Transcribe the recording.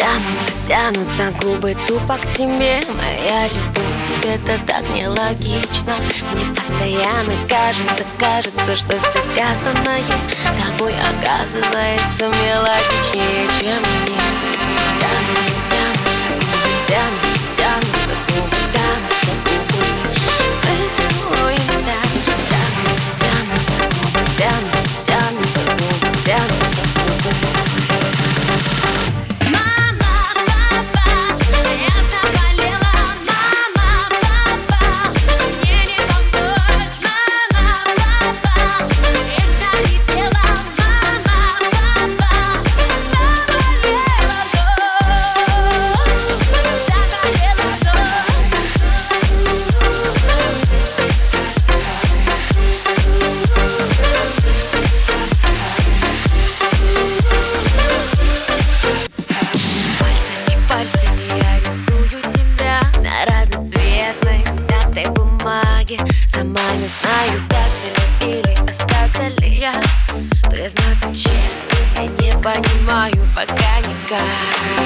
Тянутся, тянутся губы тупо к тебе. Моя любовь, это так нелогично. Мне постоянно кажется, кажется, что все сказанное Тобой оказывается мелодичнее, чем мне. Тянутся, не знаю, сдаться ли или остаться ли я. Признаться честно, я не понимаю пока никак